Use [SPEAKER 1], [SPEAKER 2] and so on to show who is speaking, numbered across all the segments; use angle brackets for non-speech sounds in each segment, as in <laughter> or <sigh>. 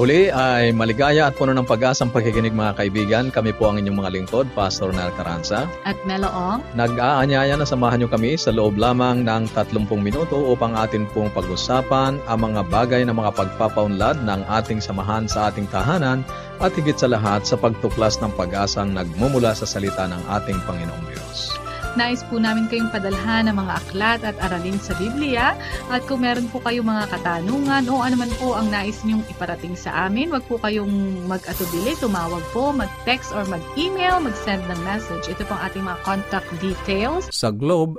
[SPEAKER 1] Muli ay maligaya at puno ng pag-asang pagkikinig mga kaibigan. Kami po ang inyong mga lingkod, Pastor Nel Caranza.
[SPEAKER 2] At Meloong.
[SPEAKER 1] Nag-aanyaya na samahan nyo kami sa loob lamang ng 30 minuto upang atin pong pag-usapan ang mga bagay na mga pagpapaunlad ng ating samahan sa ating tahanan at higit sa lahat sa pagtuklas ng pag-asang nagmumula sa salita ng ating Panginoong Diyos.
[SPEAKER 2] Nais po namin kayong padalhan ng mga aklat at aralin sa Biblia. At kung meron po kayong mga katanungan o anuman po ang nais niyong iparating sa amin, wag po kayong mag-atubili, tumawag po, mag-text or mag-email, mag-send ng message. Ito po ang ating mga contact details.
[SPEAKER 1] Sa Globe,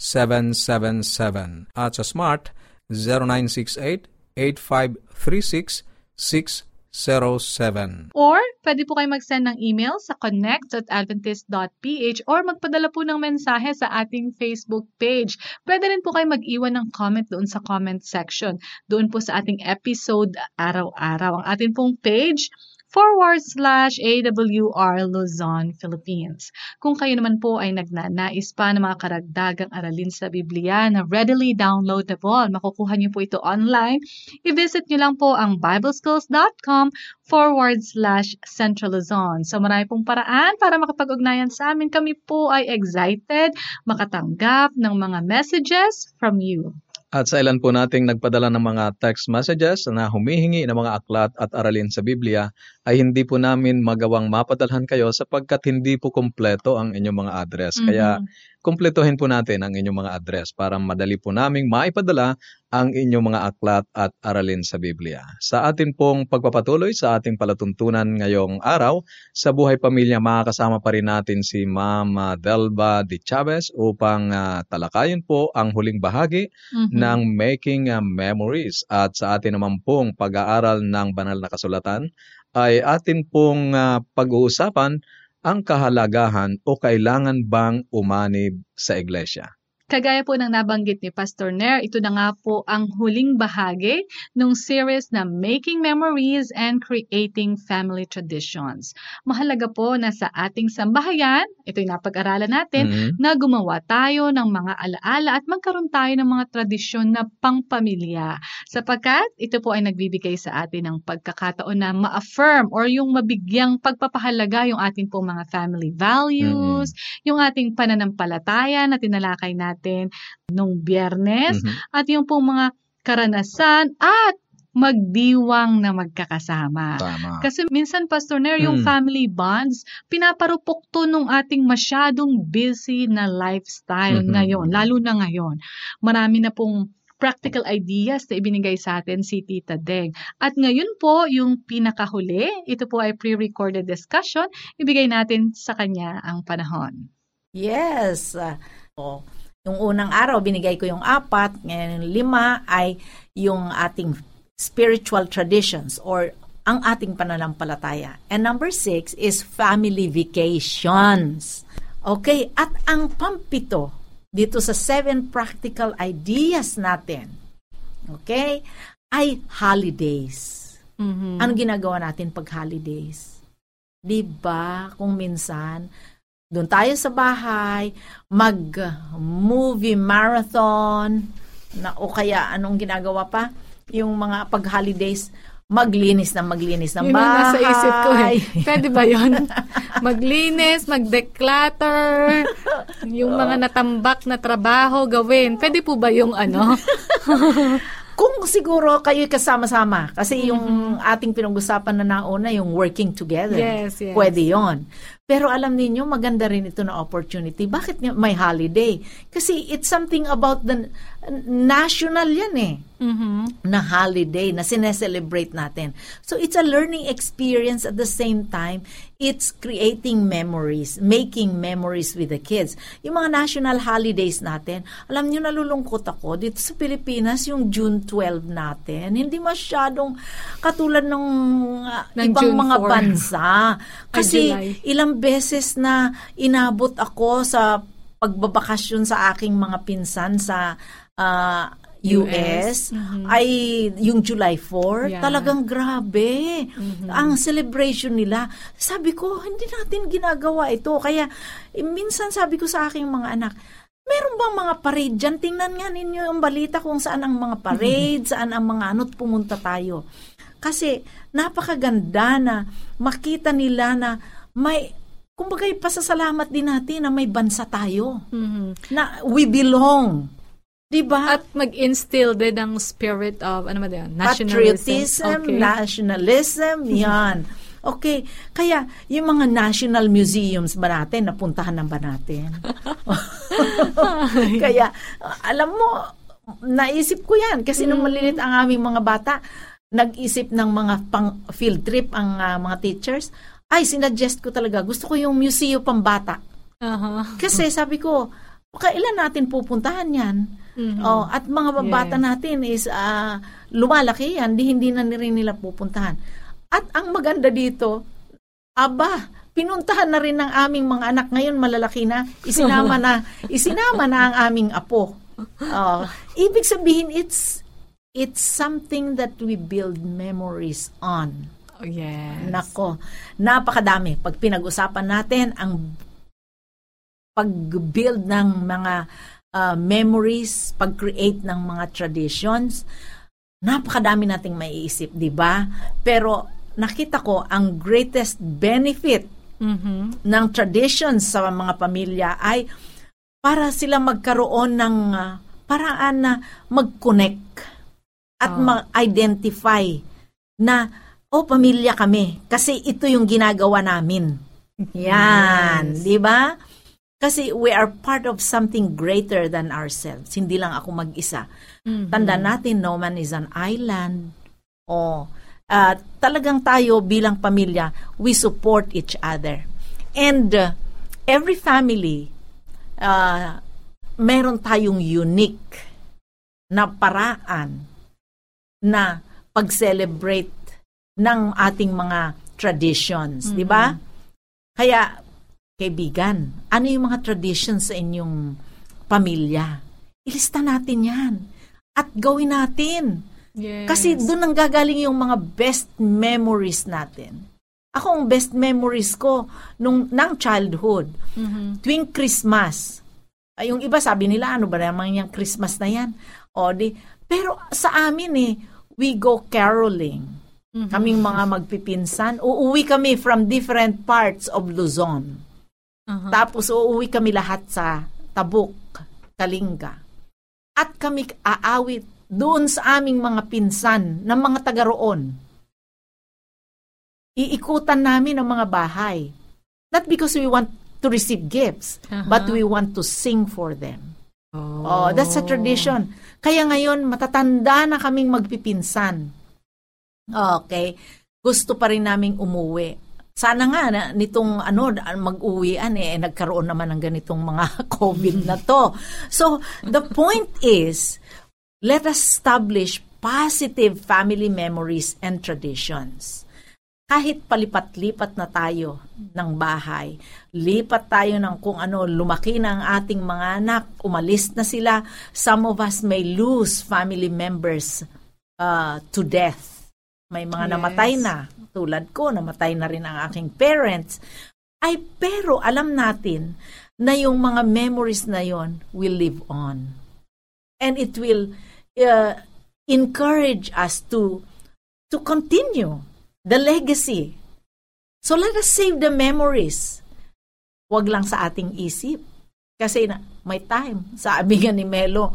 [SPEAKER 1] 0917-1742-777. At sa Smart, 0968-8536-607.
[SPEAKER 2] Or, pwede po kayo mag-send ng email sa connect.adventist.ph or magpadala po ng mensahe sa ating Facebook page. Pwede rin po kayo mag-iwan ng comment doon sa comment section. Doon po sa ating episode araw-araw. Ang ating pong page, forward slash AWR Luzon, Philippines. Kung kayo naman po ay nagnanais pa ng mga karagdagang aralin sa Biblia na readily downloadable, makukuha niyo po ito online, i-visit niyo lang po ang bibleschools.com forward slash Central Luzon. So marami pong paraan para makapag-ugnayan sa amin. Kami po ay excited makatanggap ng mga messages from you.
[SPEAKER 1] At sa ilan po nating nagpadala ng mga text messages na humihingi ng mga aklat at aralin sa Biblia, ay hindi po namin magawang mapadalhan kayo sapagkat hindi po kompleto ang inyong mga address. Mm-hmm. Kaya kumpletuhin po natin ang inyong mga address para madali po naming maipadala ang inyong mga aklat at aralin sa Biblia. Sa atin pong pagpapatuloy sa ating palatuntunan ngayong araw, sa buhay pamilya makakasama pa rin natin si Mama Delba de Chavez upang uh, talakayin po ang huling bahagi mm-hmm. ng Making uh, Memories. At sa atin naman pong pag-aaral ng banal na kasulatan ay atin pong uh, pag-uusapan ang kahalagahan o kailangan bang umanib sa iglesia?
[SPEAKER 2] Kagaya po ng nabanggit ni Pastor Nair, ito na nga po ang huling bahagi ng series na Making Memories and Creating Family Traditions. Mahalaga po na sa ating sambahayan, ito yung napag-aralan natin, mm-hmm. na gumawa tayo ng mga alaala at magkaroon tayo ng mga tradisyon na pangpamilya. Sapagkat ito po ay nagbibigay sa atin ng pagkakataon na ma-affirm or yung mabigyang pagpapahalaga yung ating pong mga family values, mm-hmm. yung ating pananampalataya na tinalakay natin natin nung biyernes mm-hmm. at yung pong mga karanasan at magdiwang na magkakasama.
[SPEAKER 1] Tama.
[SPEAKER 2] Kasi minsan, Pastor Nair, yung mm. family bonds, pinaparupok to nung ating masyadong busy na lifestyle mm-hmm. ngayon, lalo na ngayon. Marami na pong practical ideas na ibinigay sa atin si Tita Deng. At ngayon po, yung pinakahuli, ito po ay pre-recorded discussion, ibigay natin sa kanya ang panahon.
[SPEAKER 3] Yes. Uh, oh yung unang araw, binigay ko yung apat, ngayon yung lima ay yung ating spiritual traditions or ang ating pananampalataya. And number six is family vacations. Okay, at ang pampito dito sa seven practical ideas natin, okay, ay holidays. Mm-hmm. Ano ginagawa natin pag holidays? 'Di ba? Kung minsan doon tayo sa bahay, mag-movie marathon, na, o kaya anong ginagawa pa? Yung mga pag-holidays, maglinis na maglinis ng
[SPEAKER 2] Yun
[SPEAKER 3] bahay. Yun
[SPEAKER 2] nasa isip ko eh. <laughs> Pwede ba yun? maglinis, mag-declutter, yung mga natambak na trabaho gawin. Pwede po ba yung ano? <laughs>
[SPEAKER 3] Kung siguro kayo kasama-sama, kasi yung mm-hmm. ating pinag-usapan na nauna, yung working together,
[SPEAKER 2] yes, yes.
[SPEAKER 3] pwede yon. Pero alam niyo maganda rin ito na opportunity. Bakit may holiday? Kasi it's something about the national yan eh.
[SPEAKER 2] Mhm.
[SPEAKER 3] Na holiday na sineselebrate natin. So it's a learning experience at the same time. It's creating memories, making memories with the kids. Yung mga national holidays natin, alam niyo nalulungkot ako, dito sa Pilipinas, yung June 12 natin, hindi masyadong katulad ng uh,
[SPEAKER 2] Ng
[SPEAKER 3] ibang
[SPEAKER 2] June
[SPEAKER 3] mga
[SPEAKER 2] 4.
[SPEAKER 3] bansa. <laughs> Kasi ilang beses na inabot ako sa pagbabakasyon sa aking mga pinsan sa ah, US,
[SPEAKER 2] US, mhm.
[SPEAKER 3] ay yung July 4,
[SPEAKER 2] Yeah.
[SPEAKER 3] talagang grabe. Ang celebration nila. Sabi ko, hindi natin ginagawa ito. Kaya eh, minsan sabi ko sa aking mga anak, meron bang mga parade dyan? Tingnan nga ninyo yung balita kung saan ang mga parade, saan ang mga ano't pumunta tayo. Kasi napakaganda na makita nila na may, kumbaga pasasalamat din natin na may bansa tayo.
[SPEAKER 2] Mhm.
[SPEAKER 3] Na we belong. Diba?
[SPEAKER 2] At mag-instill din ng spirit of, ano ba yan? Nationalism.
[SPEAKER 3] Patriotism,
[SPEAKER 2] Okay.
[SPEAKER 3] nationalism, yan. Okay, kaya yung mga national museums ba natin, napuntahan na ba natin? <laughs> kaya, alam mo, naisip ko yan. Kasi nung malilit ang aming mga bata, nag-isip ng mga pang field trip ang ah, mga teachers, ay, sinuggest ko talaga, gusto ko yung museo pambata.
[SPEAKER 2] Aha.
[SPEAKER 3] Kasi sabi ko, kailan natin pupuntahan yan?
[SPEAKER 2] Mhm.
[SPEAKER 3] Oh, at mga babata
[SPEAKER 2] Yes.
[SPEAKER 3] natin is ah, lumalaki yan, di hindi na rin nila pupuntahan. At ang maganda dito, aba, pinuntahan na rin ng aming mga anak ngayon malalaki na, isinama na, <laughs> isinama na ang aming apo. Oh, ibig sabihin it's it's something that we build memories on.
[SPEAKER 2] Oh, yes.
[SPEAKER 3] Nako, napakadami. Pag pinag-usapan natin ang pag-build ng mga uh, memories, pag-create ng mga traditions, napakadami nating maiisip, di ba? Pero nakita ko ang greatest benefit
[SPEAKER 2] Mhm.
[SPEAKER 3] ng traditions sa mga pamilya ay para sila magkaroon ng uh, paraan na mag-connect at
[SPEAKER 2] Oh.
[SPEAKER 3] ma-identify na oh pamilya kami kasi ito yung ginagawa namin. Yan,
[SPEAKER 2] Yes.
[SPEAKER 3] 'di ba? Kasi we are part of something greater than ourselves. Hindi lang ako mag-isa.
[SPEAKER 2] Mhm.
[SPEAKER 3] Tanda natin, no man is an island. O, ah, talagang tayo bilang pamilya, we support each other. And uh, every family, ah, meron tayong unique na paraan na pag-celebrate ng ating mga traditions, di ba? Kaya, kaibigan, ano yung mga traditions sa inyong pamilya? Ilista natin yan. At gawin natin.
[SPEAKER 2] Yes.
[SPEAKER 3] Kasi doon ang gagaling yung mga best memories natin. Ako, ang best memories ko nung, ng childhood,
[SPEAKER 2] Mhm.
[SPEAKER 3] tuwing Christmas. Ay, yung iba sabi nila, ano ba naman yung Christmas na yan? O di, pero sa amin eh, we go caroling.
[SPEAKER 2] Mhm.
[SPEAKER 3] Kaming mga magpipinsan, uuwi kami from different parts of Luzon.
[SPEAKER 2] Aha.
[SPEAKER 3] Tapos uuwi kami lahat sa Tabuk, Kalinga. At kami aawit doon sa aming mga pinsan ng mga taga roon. Iikutan namin ang mga bahay. Not because we want to receive gifts,
[SPEAKER 2] Aha.
[SPEAKER 3] but we want to sing for them.
[SPEAKER 2] Oh.
[SPEAKER 3] Oh, that's a tradition. Kaya ngayon, matatanda na kaming magpipinsan. Okay. Gusto pa rin naming umuwi. Sana nga na nitong ano mag-uwian eh nagkaroon naman ng ganitong mga <laughs> COVID na to. So the point is let us establish positive family memories and traditions. Kahit palipat-lipat na tayo ng bahay, lipat tayo ng kung ano, lumaki na ang ating mga anak, umalis na sila, some of us may lose family members uh, to death. May mga
[SPEAKER 2] Yes.
[SPEAKER 3] namatay na, tulad ko, namatay na rin ang aking parents. Ay, pero alam natin na yung mga memories na yon will live on. And it will uh, encourage us to to continue the legacy. So let us save the memories. Huwag lang sa ating isip. Kasi na, may time. Sabi nga ni Melo,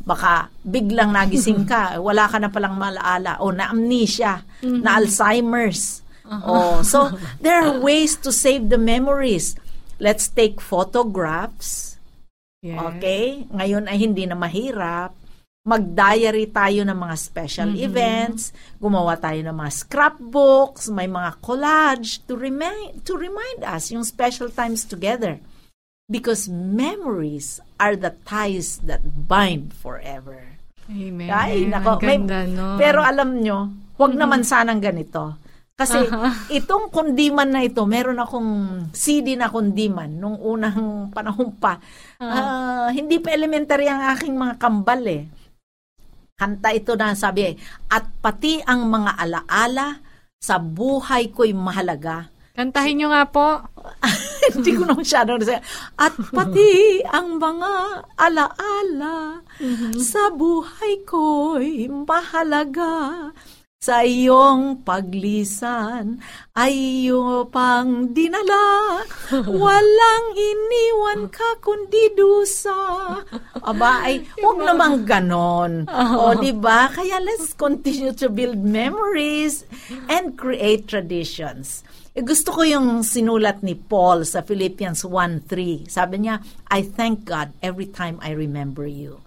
[SPEAKER 3] baka biglang nagising ka, <laughs> wala ka na palang malaala, o na-amnesia, na Alzheimer's. Oh, so <laughs> there are ways to save the memories. Let's take photographs.
[SPEAKER 2] Yes.
[SPEAKER 3] Okay? Ngayon ay hindi na mahirap. Mag-diary tayo ng mga special
[SPEAKER 2] Mhm.
[SPEAKER 3] events, gumawa tayo ng mga scrapbooks, may mga collage to remind to remind us yung special times together. Because memories are the ties that bind forever.
[SPEAKER 2] Amen.
[SPEAKER 3] Ay, nako, may-
[SPEAKER 2] no?
[SPEAKER 3] Pero alam nyo, wag naman sanang ganito. Kasi <laughs> itong kundiman na ito, meron akong CD na kundiman nung unang panahon pa. Ah, hindi pa elementary ang aking mga kambal eh. Kanta ito na sabi, at pati ang mga alaala sa buhay ko'y mahalaga.
[SPEAKER 2] Kantahin nyo nga po. <laughs>
[SPEAKER 3] Hindi ko na masyado na At pati ang mga alaala sa buhay ko'y mahalaga. Sa iyong paglisan ay iyo pang dinala. <laughs> Walang iniwan ka kundi dusa. Aba, ay, <laughs> huwag namang ganon. O, di ba? Kaya let's continue to build memories and create traditions. Eh, gusto ko yung sinulat ni Paul sa Philippians 1.3. Sabi niya, I thank God every time I remember you.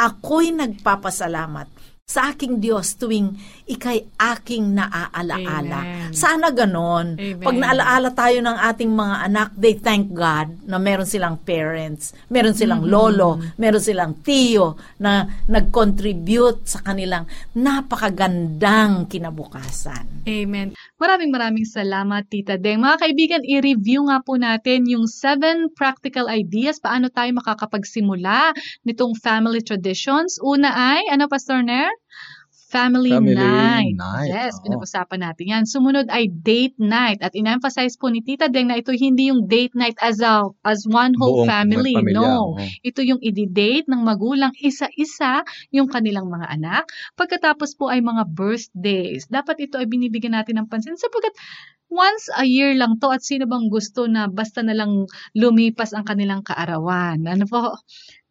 [SPEAKER 3] Ako'y nagpapasalamat sa aking Diyos tuwing ikay aking naaalaala.
[SPEAKER 2] Amen.
[SPEAKER 3] Sana ganon.
[SPEAKER 2] Amen.
[SPEAKER 3] Pag naalaala tayo ng ating mga anak, they thank God na meron silang parents, meron silang lolo, meron silang tiyo na nag-contribute sa kanilang napakagandang kinabukasan.
[SPEAKER 2] Amen. Maraming maraming salamat, Tita Deng. Mga kaibigan, i-review nga po natin yung seven practical ideas paano tayo makakapagsimula nitong family traditions. Una ay, ano, Pastor Nair? Family,
[SPEAKER 1] Family
[SPEAKER 2] night.
[SPEAKER 1] night,
[SPEAKER 2] Yes,
[SPEAKER 1] oo.
[SPEAKER 2] pinag-usapan natin yan. Sumunod ay date night. At in-emphasize po ni Tita Deng na ito hindi yung date night as a, as one whole
[SPEAKER 1] Buong
[SPEAKER 2] family.
[SPEAKER 1] pamilya,
[SPEAKER 2] No.
[SPEAKER 1] oo.
[SPEAKER 2] Ito yung i-date ng magulang isa-isa yung kanilang mga anak. Pagkatapos po ay mga birthdays. Dapat ito ay binibigyan natin ng pansin sapagkat once a year lang to at sino bang gusto na basta na lang lumipas ang kanilang kaarawan. Ano po?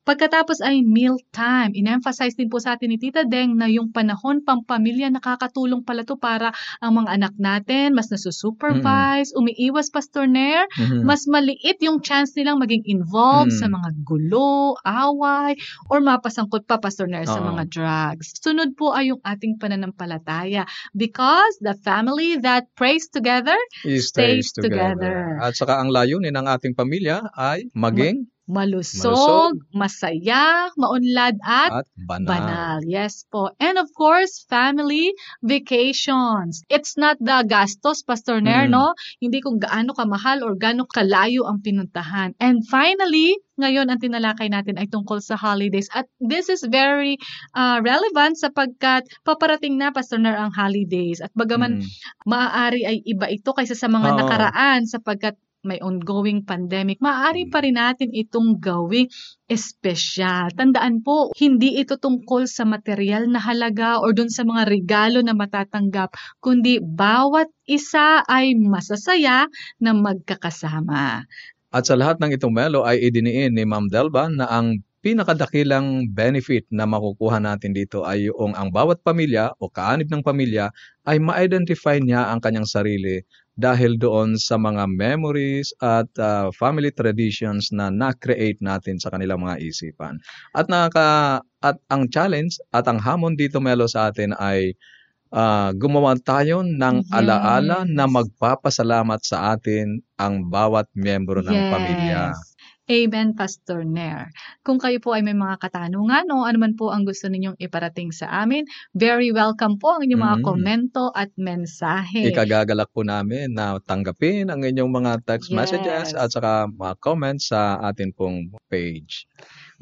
[SPEAKER 2] Pagkatapos ay meal time. In-emphasize din po sa atin ni Tita Deng na yung panahon pampamilya nakakatulong pala to para ang mga anak natin mas nasusupervise, umiiwas Pastor Nair,
[SPEAKER 1] Mhm.
[SPEAKER 2] mas maliit yung chance nilang maging involved
[SPEAKER 1] Mm.
[SPEAKER 2] sa mga gulo, away, or mapasangkot pa, Pastor Nair, sa mga drugs. Sunod po ay yung ating pananampalataya because the family that prays together,
[SPEAKER 1] Stays
[SPEAKER 2] stays
[SPEAKER 1] together.
[SPEAKER 2] together.
[SPEAKER 1] At saka ang layunin ng ating pamilya ay maging
[SPEAKER 2] malusog, masaya, maunlad at
[SPEAKER 1] at banal.
[SPEAKER 2] banal. Yes po. And of course, family vacations. It's not the gastos, Pastor Nair,
[SPEAKER 1] Mm.
[SPEAKER 2] no? Hindi kung gaano kamahal or gaano kalayo ang pinuntahan. And finally, ngayon ang tinalakay natin ay tungkol sa holidays. At this is very uh, relevant sapagkat paparating na, Pastor Nair, ang holidays. At bagaman
[SPEAKER 1] Mm.
[SPEAKER 2] maaari ay iba ito kaysa sa mga
[SPEAKER 1] Oo.
[SPEAKER 2] nakaraan sapagkat may ongoing pandemic, maaari pa rin natin itong gawing espesyal. Tandaan po, hindi ito tungkol sa material na halaga or dun sa mga regalo na matatanggap, kundi bawat isa ay masasaya na magkakasama.
[SPEAKER 1] At sa lahat ng itong melo ay idiniin ni Ma'am Delba na ang pinakadakilang benefit na makukuha natin dito ay yung ang bawat pamilya o kaanib ng pamilya ay ma-identify niya ang kanyang sarili dahil doon sa mga memories at ah, family traditions na na-create natin sa kanilang mga isipan. At naka at ang challenge at ang hamon dito Melo sa atin ay ah, gumawa tayo ng
[SPEAKER 2] Yes.
[SPEAKER 1] alaala na magpapasalamat sa atin ang bawat miyembro ng pamilya.
[SPEAKER 2] Amen, Pastor Nair. Kung kayo po ay may mga katanungan o anuman po ang gusto ninyong iparating sa amin, very welcome po ang inyong mga
[SPEAKER 1] Mm.
[SPEAKER 2] komento at mensahe.
[SPEAKER 1] Ikagagalak po namin na tanggapin ang inyong mga text
[SPEAKER 2] Yes.
[SPEAKER 1] messages at saka mga comments sa atin pong page.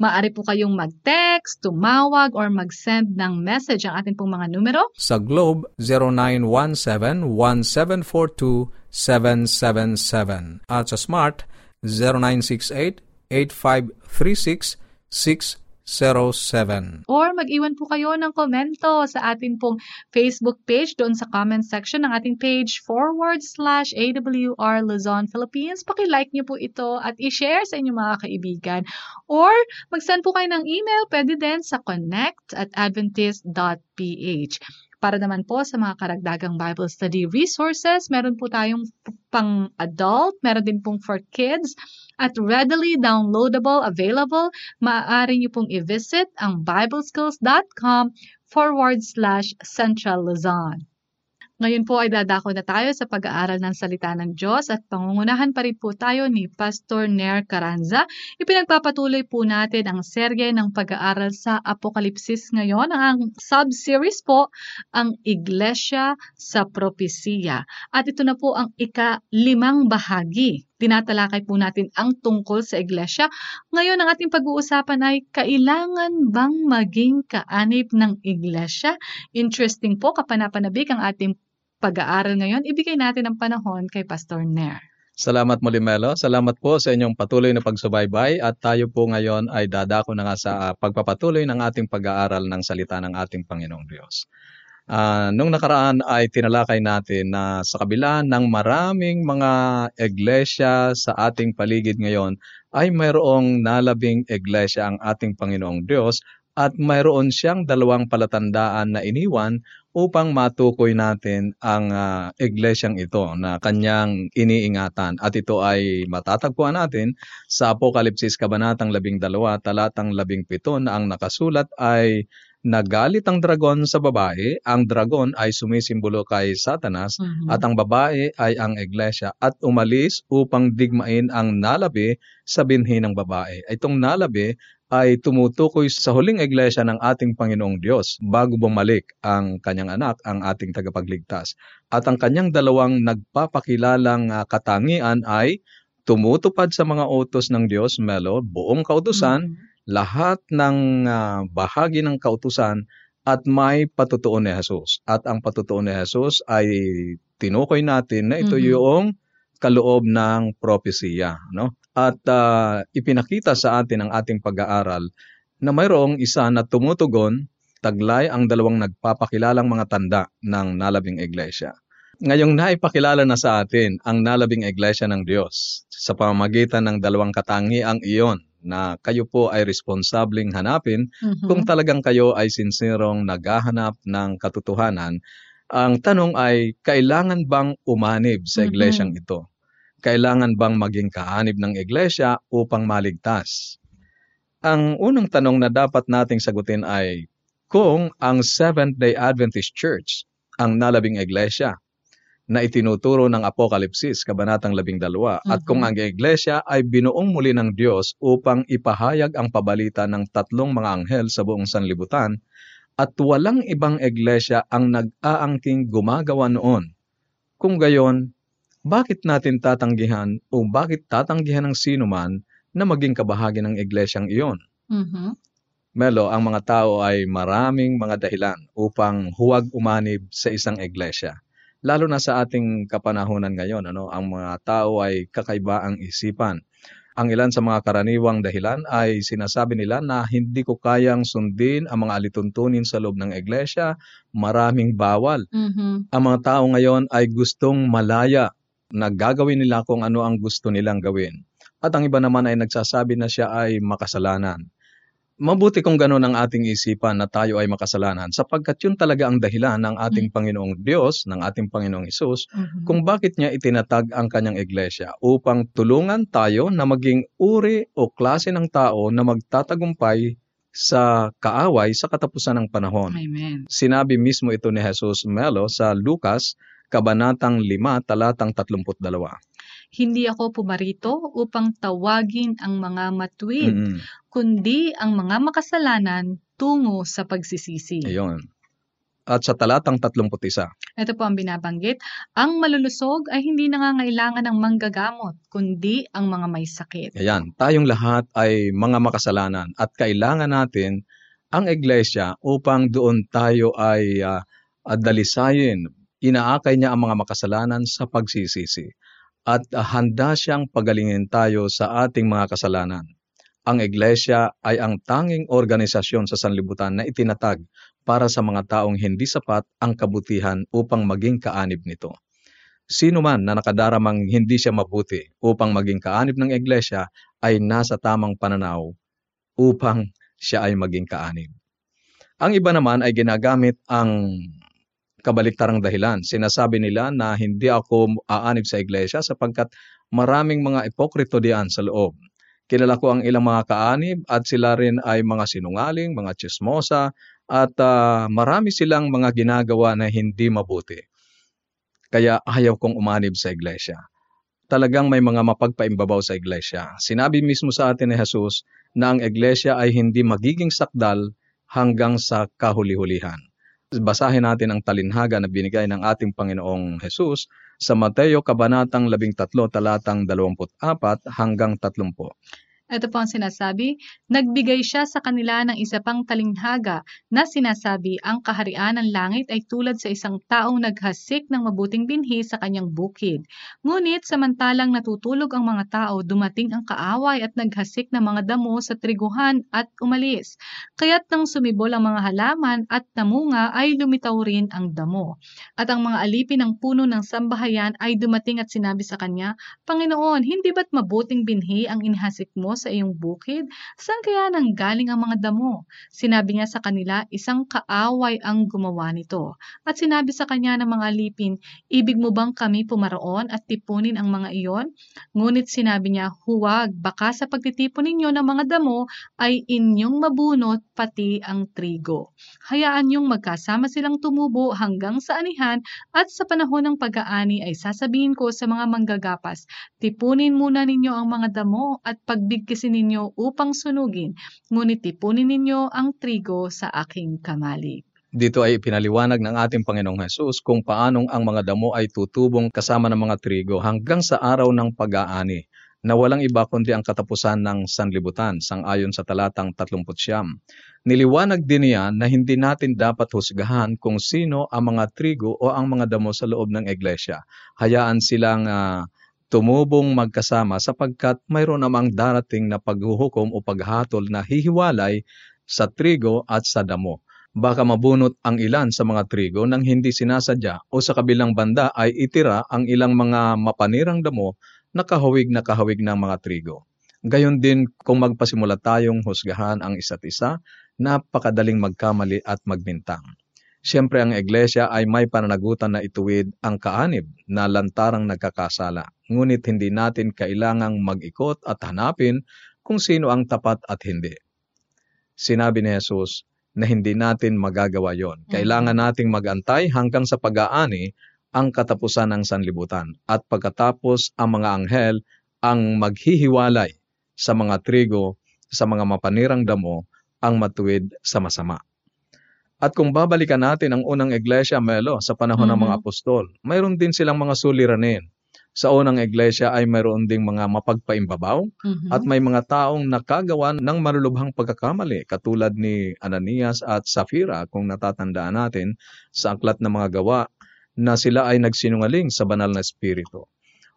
[SPEAKER 2] Maaari po kayong mag-text, tumawag, or mag-send ng message ang ating pong mga numero.
[SPEAKER 4] Sa Globe 0917-1742-777 at sa Smart 0968-8536-607.
[SPEAKER 2] Or mag-iwan po kayo ng komento sa ating pong Facebook page doon sa comment section ng ating page forward slash AWR Luzon, Philippines. Pakilike niyo po ito at i-share sa inyong mga kaibigan. Or mag-send po kayo ng email, pwede din sa connect at adventist.ph. Para naman po sa mga karagdagang Bible study resources, meron po tayong pang adult, meron din pong for kids, at readily downloadable, available, maaari niyo pong i-visit ang bibleskills.com forward slash Central Luzon. Ngayon po ay dadako na tayo sa pag-aaral ng salita ng Diyos at pangungunahan pa rin po tayo ni Pastor Nair Caranza. Ipinagpapatuloy po natin ang serye ng pag-aaral sa Apokalipsis ngayon. Ang sub-series po, ang Iglesia sa Propesiya. At ito na po ang ika-limang bahagi. Tinatalakay po natin ang tungkol sa iglesia. Ngayon, ang ating pag-uusapan ay kailangan bang maging kaanib ng iglesia? Interesting po, kapanapanabik ang ating pag-aaral ngayon. Ibigay natin ang panahon kay Pastor Nair.
[SPEAKER 1] Salamat muli Melo. Salamat po sa inyong patuloy na pagsubaybay at tayo po ngayon ay dadako na nga sa uh, pagpapatuloy ng ating pag-aaral ng salita ng ating Panginoong Diyos. Uh, nung nakaraan ay tinalakay natin na sa kabila ng maraming mga iglesia sa ating paligid ngayon ay mayroong nalabing iglesia ang ating Panginoong Diyos at mayroon siyang dalawang palatandaan na iniwan upang matukoy natin ang uh, iglesyang ito na kanyang iniingatan. At ito ay matatagpuan natin sa Apokalipsis Kabanatang 12, talatang 17 na ang nakasulat ay Nagalit ang dragon sa babae, ang dragon ay sumisimbolo kay Satanas mm-hmm. at ang babae ay ang iglesia at umalis upang digmain ang nalabi sa binhi ng babae. Itong nalabi ay tumutukoy sa huling iglesia ng ating Panginoong Diyos bago bumalik ang kanyang anak, ang ating tagapagligtas. At ang kanyang dalawang nagpapakilalang uh, katangian ay tumutupad sa mga utos ng Diyos, Melo, buong kautusan, mm-hmm. lahat ng uh, bahagi ng kautusan at may patutuo ni Jesus. At ang patutuo ni Jesus ay tinukoy natin na ito mm-hmm. yung kaloob ng propesiya. No? At uh, ipinakita sa atin ang ating pag-aaral na mayroong isa na tumutugon, taglay ang dalawang nagpapakilalang mga tanda ng nalabing iglesia. Ngayong naipakilala na sa atin ang nalabing iglesia ng Diyos sa pamamagitan ng dalawang katangiang iyon na kayo po ay responsableng hanapin mm-hmm. kung talagang kayo ay sinserong naghahanap ng katotohanan. Ang tanong ay, kailangan bang umanib sa iglesyang mm-hmm. ito? Kailangan bang maging kaanib ng iglesia upang maligtas? Ang unang tanong na dapat nating sagutin ay kung ang Seventh-day Adventist Church ang nalabing iglesia na itinuturo ng Apokalipsis, Kabanatang 12, mm-hmm. at kung ang iglesia ay binuong muli ng Diyos upang ipahayag ang pabalita ng tatlong mga anghel sa buong sanlibutan, at walang ibang iglesia ang nag-aangking gumagawa noon. Kung gayon, bakit natin tatanggihan o bakit tatanggihan ng sino man na maging kabahagi ng iglesyang iyon? Mm-hmm. Melo, ang mga tao ay maraming mga dahilan upang huwag umanib sa isang iglesia. Lalo na sa ating kapanahunan ngayon, ano, ang mga tao ay kakaiba ang isipan. Ang ilan sa mga karaniwang dahilan ay sinasabi nila na hindi ko kayang sundin ang mga alituntunin sa loob ng iglesia, maraming bawal. Mm-hmm. Ang mga tao ngayon ay gustong malaya na gagawin nila kung ano ang gusto nilang gawin. At ang iba naman ay nagsasabi na siya ay makasalanan. Mabuti kung gano'n ang ating isipan na tayo ay makasalanan sapagkat yun talaga ang dahilan ng ating mm-hmm. Panginoong Diyos, ng ating Panginoong Isus, mm-hmm. kung bakit niya itinatag ang kanyang iglesia upang tulungan tayo na maging uri o klase ng tao na magtatagumpay sa kaaway sa katapusan ng panahon.
[SPEAKER 2] Amen.
[SPEAKER 1] Sinabi mismo ito ni Jesus Melo sa Lucas Kabanatang 5, talatang 32.
[SPEAKER 2] Hindi ako pumarito upang tawagin ang mga matuwid, mm-hmm. kundi ang mga makasalanan tungo sa pagsisisi.
[SPEAKER 1] Ayun. At sa talatang 31.
[SPEAKER 2] Ito po ang binabanggit, ang malulusog ay hindi nangangailangan ng manggagamot, kundi ang mga may sakit.
[SPEAKER 1] Ayan, tayong lahat ay mga makasalanan at kailangan natin ang iglesia upang doon tayo ay uh, dalisayin, inaakay niya ang mga makasalanan sa pagsisisi at handa siyang pagalingin tayo sa ating mga kasalanan. Ang iglesia ay ang tanging organisasyon sa sanlibutan na itinatag para sa mga taong hindi sapat ang kabutihan upang maging kaanib nito. Sino man na nakadaramang hindi siya mabuti upang maging kaanib ng iglesia ay nasa tamang pananaw upang siya ay maging kaanib. Ang iba naman ay ginagamit ang kabaliktarang dahilan. Sinasabi nila na hindi ako aanib sa iglesia sapagkat maraming mga ipokrito diyan sa loob. Kilala ko ang ilang mga kaanib at sila rin ay mga sinungaling, mga chismosa at uh, marami silang mga ginagawa na hindi mabuti. Kaya ayaw kong umanib sa iglesia. Talagang may mga mapagpaimbabaw sa iglesia. Sinabi mismo sa atin ni Jesus na ang iglesia ay hindi magiging sakdal hanggang sa kahuli-hulihan. Basahin natin ang talinhaga na binigay ng ating Panginoong Jesus sa Mateo Kabanatang 13 talatang 24 hanggang 30.
[SPEAKER 2] Ito po ang sinasabi, nagbigay siya sa kanila ng isa pang talinghaga na sinasabi ang kaharian ng langit ay tulad sa isang taong naghasik ng mabuting binhi sa kanyang bukid. Ngunit samantalang natutulog ang mga tao, dumating ang kaaway at naghasik ng mga damo sa triguhan at umalis. Kaya't nang sumibol ang mga halaman at namunga ay lumitaw rin ang damo. At ang mga alipin ng puno ng sambahayan ay dumating at sinabi sa kanya, Panginoon, hindi ba't mabuting binhi ang inhasik mo sa iyong bukid? Saan kaya nang galing ang mga damo? Sinabi niya sa kanila, isang kaaway ang gumawa nito. At sinabi sa kanya ng mga alipin, ibig mo bang kami pumaroon at tipunin ang mga iyon? Ngunit sinabi niya, huwag, baka sa pagtitipon ninyo ng mga damo ay inyong mabunot pati ang trigo. Hayaan niyong magkasama silang tumubo hanggang sa anihan at sa panahon ng pag-aani ay sasabihin ko sa mga manggagapas, tipunin muna ninyo ang mga damo at pagbig bigkisin ninyo upang sunugin, ngunit tipunin ninyo ang trigo sa aking kamali.
[SPEAKER 1] Dito ay pinaliwanag ng ating Panginoong Hesus kung paanong ang mga damo ay tutubong kasama ng mga trigo hanggang sa araw ng pag-aani na walang iba kundi ang katapusan ng sanlibutan sangayon sa talatang 30. Niliwanag din niya na hindi natin dapat husgahan kung sino ang mga trigo o ang mga damo sa loob ng iglesia. Hayaan silang uh, tumubong magkasama sapagkat mayroon namang darating na paghuhukom o paghatol na hihiwalay sa trigo at sa damo. Baka mabunot ang ilan sa mga trigo nang hindi sinasadya o sa kabilang banda ay itira ang ilang mga mapanirang damo na kahawig na kahawig ng mga trigo. Gayon din kung magpasimula tayong husgahan ang isa't isa, napakadaling magkamali at magbintang. Siyempre ang iglesia ay may pananagutan na ituwid ang kaanib na lantarang nagkakasala. Ngunit hindi natin kailangang mag-ikot at hanapin kung sino ang tapat at hindi. Sinabi ni Jesus na hindi natin magagawa yon. Mm-hmm. Kailangan nating magantay hanggang sa pag-aani ang katapusan ng sanlibutan. At pagkatapos ang mga anghel ang maghihiwalay sa mga trigo, sa mga mapanirang damo, ang matuwid sa masama. At kung babalikan natin ang unang iglesia, Melo, sa panahon mm-hmm. ng mga apostol, mayroon din silang mga suliranin. Sa unang iglesia ay mayroon ding mga mapagpaimbabaw mm-hmm. at may mga taong nakagawa ng malulubhang pagkakamali katulad ni Ananias at Safira kung natatandaan natin sa aklat ng mga gawa na sila ay nagsinungaling sa banal na espiritu.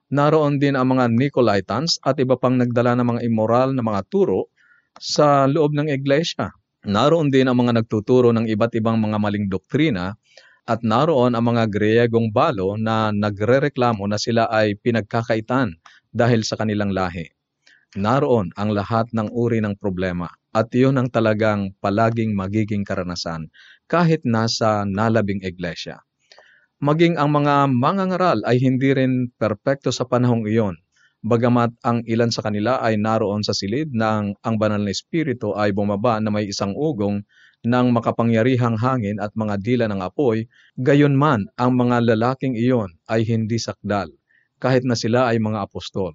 [SPEAKER 1] Naroon din ang mga Nicolaitans at iba pang nagdala ng mga immoral na mga turo sa loob ng iglesia. Naroon din ang mga nagtuturo ng iba't ibang mga maling doktrina at naroon ang mga Griyegong balo na nagrereklamo na sila ay pinagkakaitan dahil sa kanilang lahi. Naroon ang lahat ng uri ng problema at iyon ang talagang palaging magiging karanasan kahit nasa nalabing iglesia. Maging ang mga mangangaral ay hindi rin perpekto sa panahong iyon Bagamat ang ilan sa kanila ay naroon sa silid ng ang banal na espiritu ay bumaba na may isang ugong ng makapangyarihang hangin at mga dila ng apoy, gayon man ang mga lalaking iyon ay hindi sakdal, kahit na sila ay mga apostol.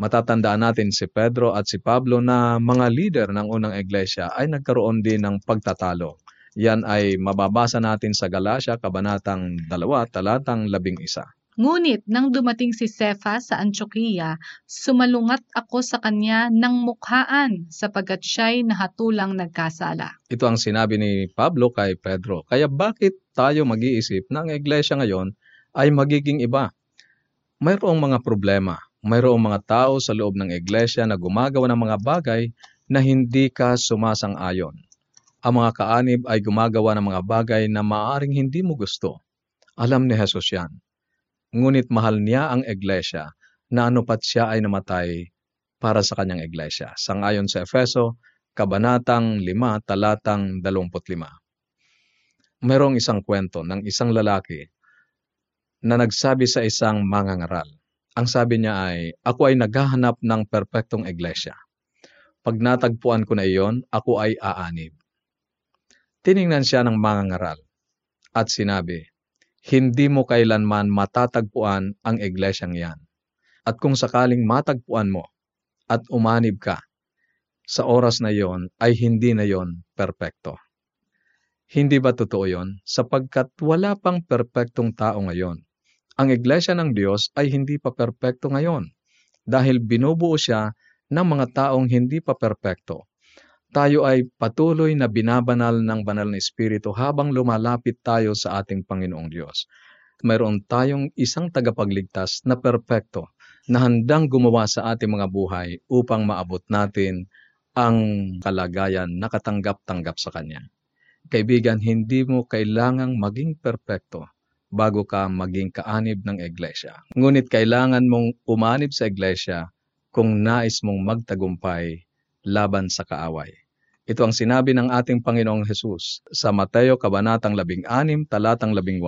[SPEAKER 1] Matatandaan natin si Pedro at si Pablo na mga leader ng unang iglesia ay nagkaroon din ng pagtatalo. Yan ay mababasa natin sa Galatia, Kabanatang 2, Talatang 11.
[SPEAKER 2] Ngunit nang dumating si Sefa sa Antioquia, sumalungat ako sa kanya ng mukhaan sapagkat siya'y nahatulang nagkasala.
[SPEAKER 1] Ito ang sinabi ni Pablo kay Pedro. Kaya bakit tayo mag-iisip na ang iglesia ngayon ay magiging iba? Mayroong mga problema. Mayroong mga tao sa loob ng iglesia na gumagawa ng mga bagay na hindi ka sumasang-ayon. Ang mga kaanib ay gumagawa ng mga bagay na maaring hindi mo gusto. Alam ni Jesus yan ngunit mahal niya ang iglesia na anupat siya ay namatay para sa kanyang iglesia. Sangayon sa Efeso, Kabanatang 5, Talatang 25. mayroong isang kwento ng isang lalaki na nagsabi sa isang mangangaral. Ang sabi niya ay, ako ay naghahanap ng perpektong iglesia. Pag natagpuan ko na iyon, ako ay aanib. Tiningnan siya ng mangangaral at sinabi, hindi mo kailanman matatagpuan ang iglesyang yan. At kung sakaling matagpuan mo at umanib ka, sa oras na yon ay hindi na yon perpekto. Hindi ba totoo yon? Sapagkat wala pang perpektong tao ngayon. Ang iglesia ng Diyos ay hindi pa perpekto ngayon dahil binubuo siya ng mga taong hindi pa perpekto. Tayo ay patuloy na binabanal ng banal na Espiritu habang lumalapit tayo sa ating Panginoong Diyos. Mayroon tayong isang tagapagligtas na perpekto na handang gumawa sa ating mga buhay upang maabot natin ang kalagayan na katanggap-tanggap sa Kanya. Kaibigan, hindi mo kailangang maging perpekto bago ka maging kaanib ng iglesia. Ngunit kailangan mong umanib sa iglesia kung nais mong magtagumpay laban sa kaaway. Ito ang sinabi ng ating Panginoong Hesus sa Mateo Kabanatang 16, talatang 18,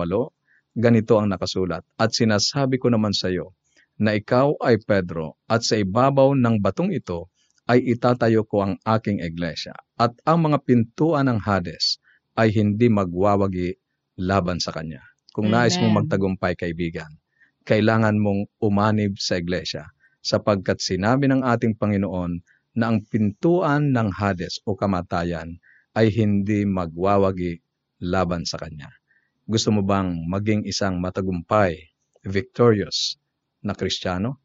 [SPEAKER 1] ganito ang nakasulat, At sinasabi ko naman sa iyo, na ikaw ay Pedro, at sa ibabaw ng batong ito ay itatayo ko ang aking iglesia, at ang mga pintuan ng Hades ay hindi magwawagi laban sa kanya. Kung nais mong
[SPEAKER 2] Amen.
[SPEAKER 1] magtagumpay, kaibigan, kailangan mong umanib sa iglesia, sapagkat sinabi ng ating Panginoon na ang pintuan ng Hades o kamatayan ay hindi magwawagi laban sa kanya. Gusto mo bang maging isang matagumpay, victorious na Kristiyano?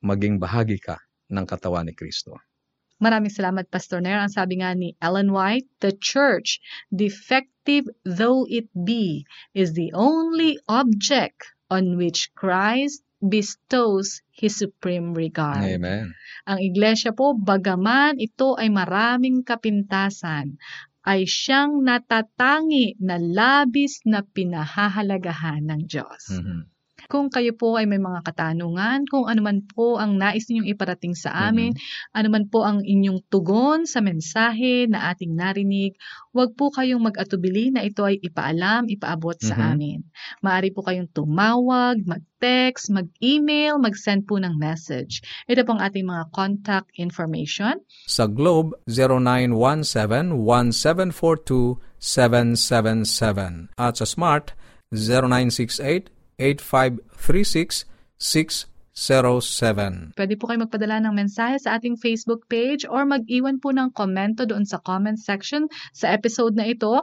[SPEAKER 1] Maging bahagi ka ng katawan ni Kristo.
[SPEAKER 2] Maraming salamat, Pastor Nair. Ang sabi nga ni Ellen White, the church, defective though it be, is the only object on which Christ bestows His supreme regard.
[SPEAKER 1] Amen.
[SPEAKER 2] Ang iglesia po, bagaman ito ay maraming kapintasan, ay siyang natatangi na labis na pinahahalagahan ng Diyos.
[SPEAKER 1] Mhm.
[SPEAKER 2] Kung kayo po ay may mga katanungan, kung ano man po ang nais ninyong iparating sa amin, ano man po ang inyong tugon sa mensahe na ating narinig, huwag po kayong mag-atubili na ito ay ipaalam, ipaabot sa
[SPEAKER 1] Mhm.
[SPEAKER 2] amin. Maaari po kayong tumawag, mag-text, mag-email, mag-send po ng message. Ito po ang ating mga contact information.
[SPEAKER 4] Sa Globe 0917-1742-777 at sa Smart 0968-8536-607.
[SPEAKER 2] Pwede po kayo magpadala ng mensahe sa ating Facebook page or mag-iwan po ng komento doon sa comment section sa episode na ito.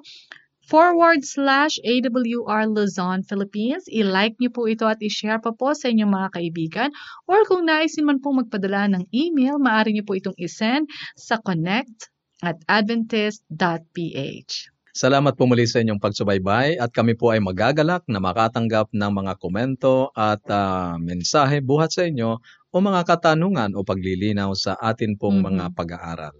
[SPEAKER 2] Forward slash AWR Luzon, Philippines. I-like niyo po ito at i-share pa po sa inyong mga kaibigan. Or kung naisin man po magpadala ng email, maaari niyo po itong isend sa connect at adventist.ph.
[SPEAKER 1] Salamat po muli sa inyong pagsubaybay at kami po ay magagalak na makatanggap ng mga komento at ah, mensahe buhat sa inyo o mga katanungan o paglilinaw sa atin pong
[SPEAKER 2] Mhm.
[SPEAKER 1] mga pag-aaral.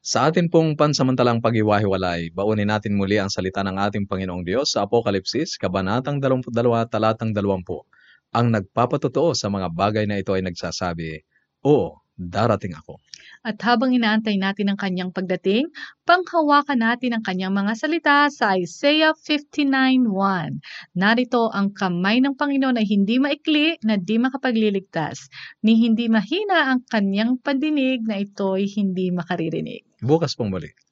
[SPEAKER 1] Sa atin pong pansamantalang pag-iwahiwalay, baunin natin muli ang salita ng ating Panginoong Diyos sa Apokalipsis, Kabanatang 22, Talatang 20. Ang nagpapatotoo sa mga bagay na ito ay nagsasabi, Oo, darating ako.
[SPEAKER 2] At habang inaantay natin ang kanyang pagdating, panghawakan natin ang kanyang mga salita sa Isaiah 59.1. Narito ang kamay ng Panginoon ay hindi maikli na di makapagliligtas, ni hindi mahina ang kanyang pandinig na ito'y hindi makaririnig.
[SPEAKER 1] Bukas pong muli.